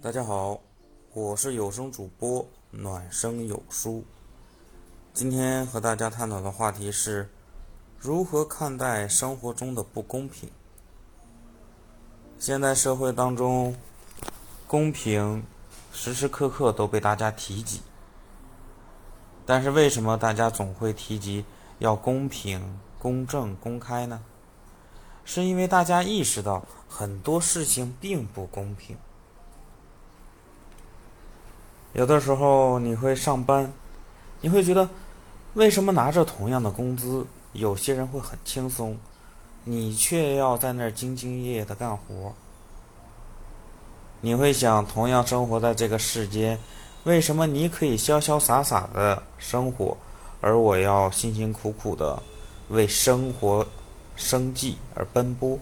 大家好，我是有声主播暖声有书。今天和大家探讨的话题是如何看待生活中的不公平。现在社会当中，公平时时刻刻都被大家提及，但是为什么大家总会提及要公平、公正、公开呢？是因为大家意识到很多事情并不公平。有的时候你会上班，你会觉得，为什么拿着同样的工资，有些人会很轻松，你却要在那儿兢兢业业的干活？你会想，同样生活在这个世间，为什么你可以潇潇洒洒的生活，而我要辛辛苦苦的为生活、生计而奔波？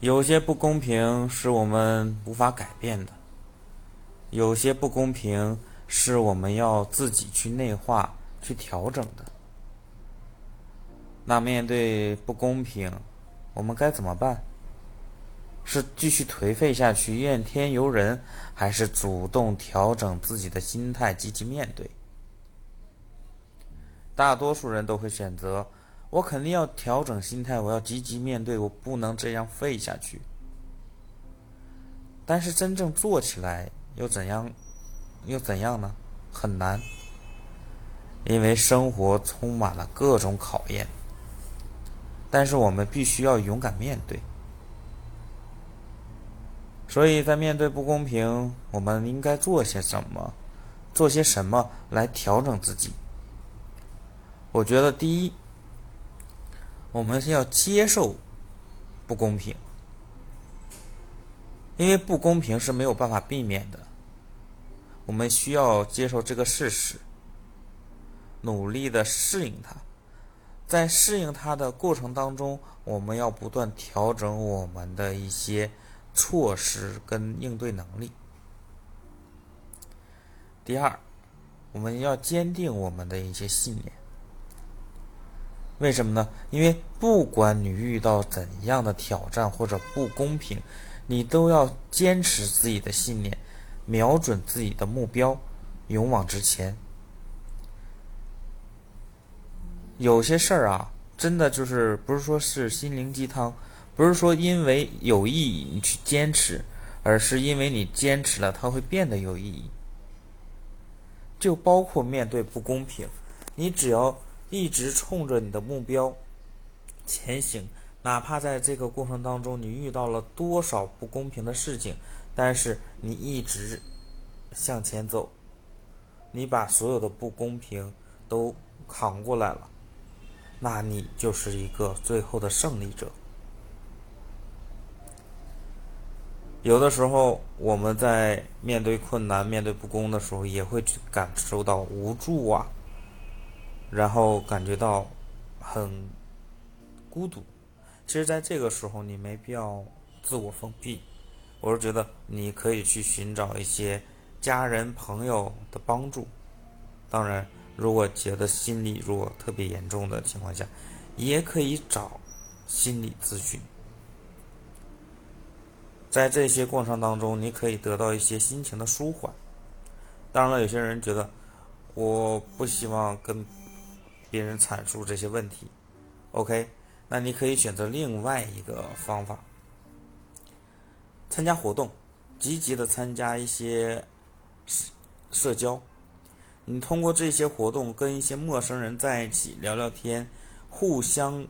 有些不公平是我们无法改变的，有些不公平是我们要自己去内化、去调整的。那面对不公平，我们该怎么办？是继续颓废下去、怨天尤人，还是主动调整自己的心态、积极面对？大多数人都会选择。我肯定要调整心态，我要积极面对，我不能这样废下去。但是真正做起来又怎样？又怎样呢？很难，因为生活充满了各种考验。但是我们必须要勇敢面对。所以在面对不公平，我们应该做些什么？做些什么来调整自己？我觉得第一。我们是要接受不公平，因为不公平是没有办法避免的。我们需要接受这个事实，努力的适应它。在适应它的过程当中，我们要不断调整我们的一些措施跟应对能力。第二，我们要坚定我们的一些信念。为什么呢？因为不管你遇到怎样的挑战或者不公平，你都要坚持自己的信念，瞄准自己的目标，勇往直前。有些事儿啊，真的就是不是说是心灵鸡汤，不是说因为有意义你去坚持，而是因为你坚持了，它会变得有意义。就包括面对不公平，你只要。一直冲着你的目标前行，哪怕在这个过程当中你遇到了多少不公平的事情，但是你一直向前走，你把所有的不公平都扛过来了，那你就是一个最后的胜利者。有的时候我们在面对困难、面对不公的时候，也会去感受到无助啊。然后感觉到很孤独。其实，在这个时候，你没必要自我封闭。我是觉得你可以去寻找一些家人朋友的帮助。当然，如果觉得心理弱特别严重的情况下，也可以找心理咨询。在这些过程当中，你可以得到一些心情的舒缓。当然了，有些人觉得我不希望跟。别人阐述这些问题，OK，那你可以选择另外一个方法，参加活动，积极的参加一些社社交。你通过这些活动跟一些陌生人在一起聊聊天，互相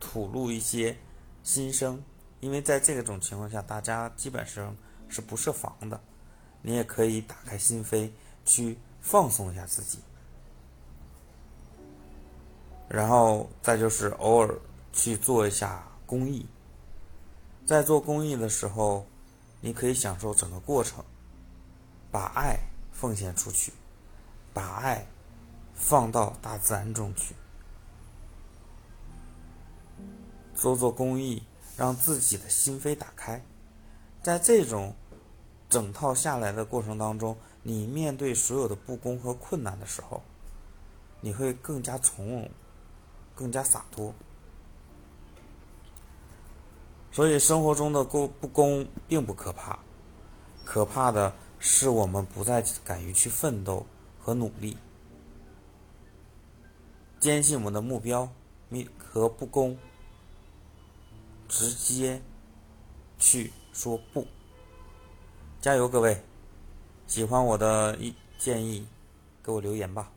吐露一些心声。因为在这种情况下，大家基本上是不设防的，你也可以打开心扉去放松一下自己。然后再就是偶尔去做一下公益，在做公益的时候，你可以享受整个过程，把爱奉献出去，把爱放到大自然中去，做做公益，让自己的心扉打开。在这种整套下来的过程当中，你面对所有的不公和困难的时候，你会更加从容。更加洒脱。所以生活中的公不公并不可怕，可怕的是我们不再敢于去奋斗和努力，坚信我们的目标和不公，直接去说不。加油，各位！喜欢我的一建议，给我留言吧。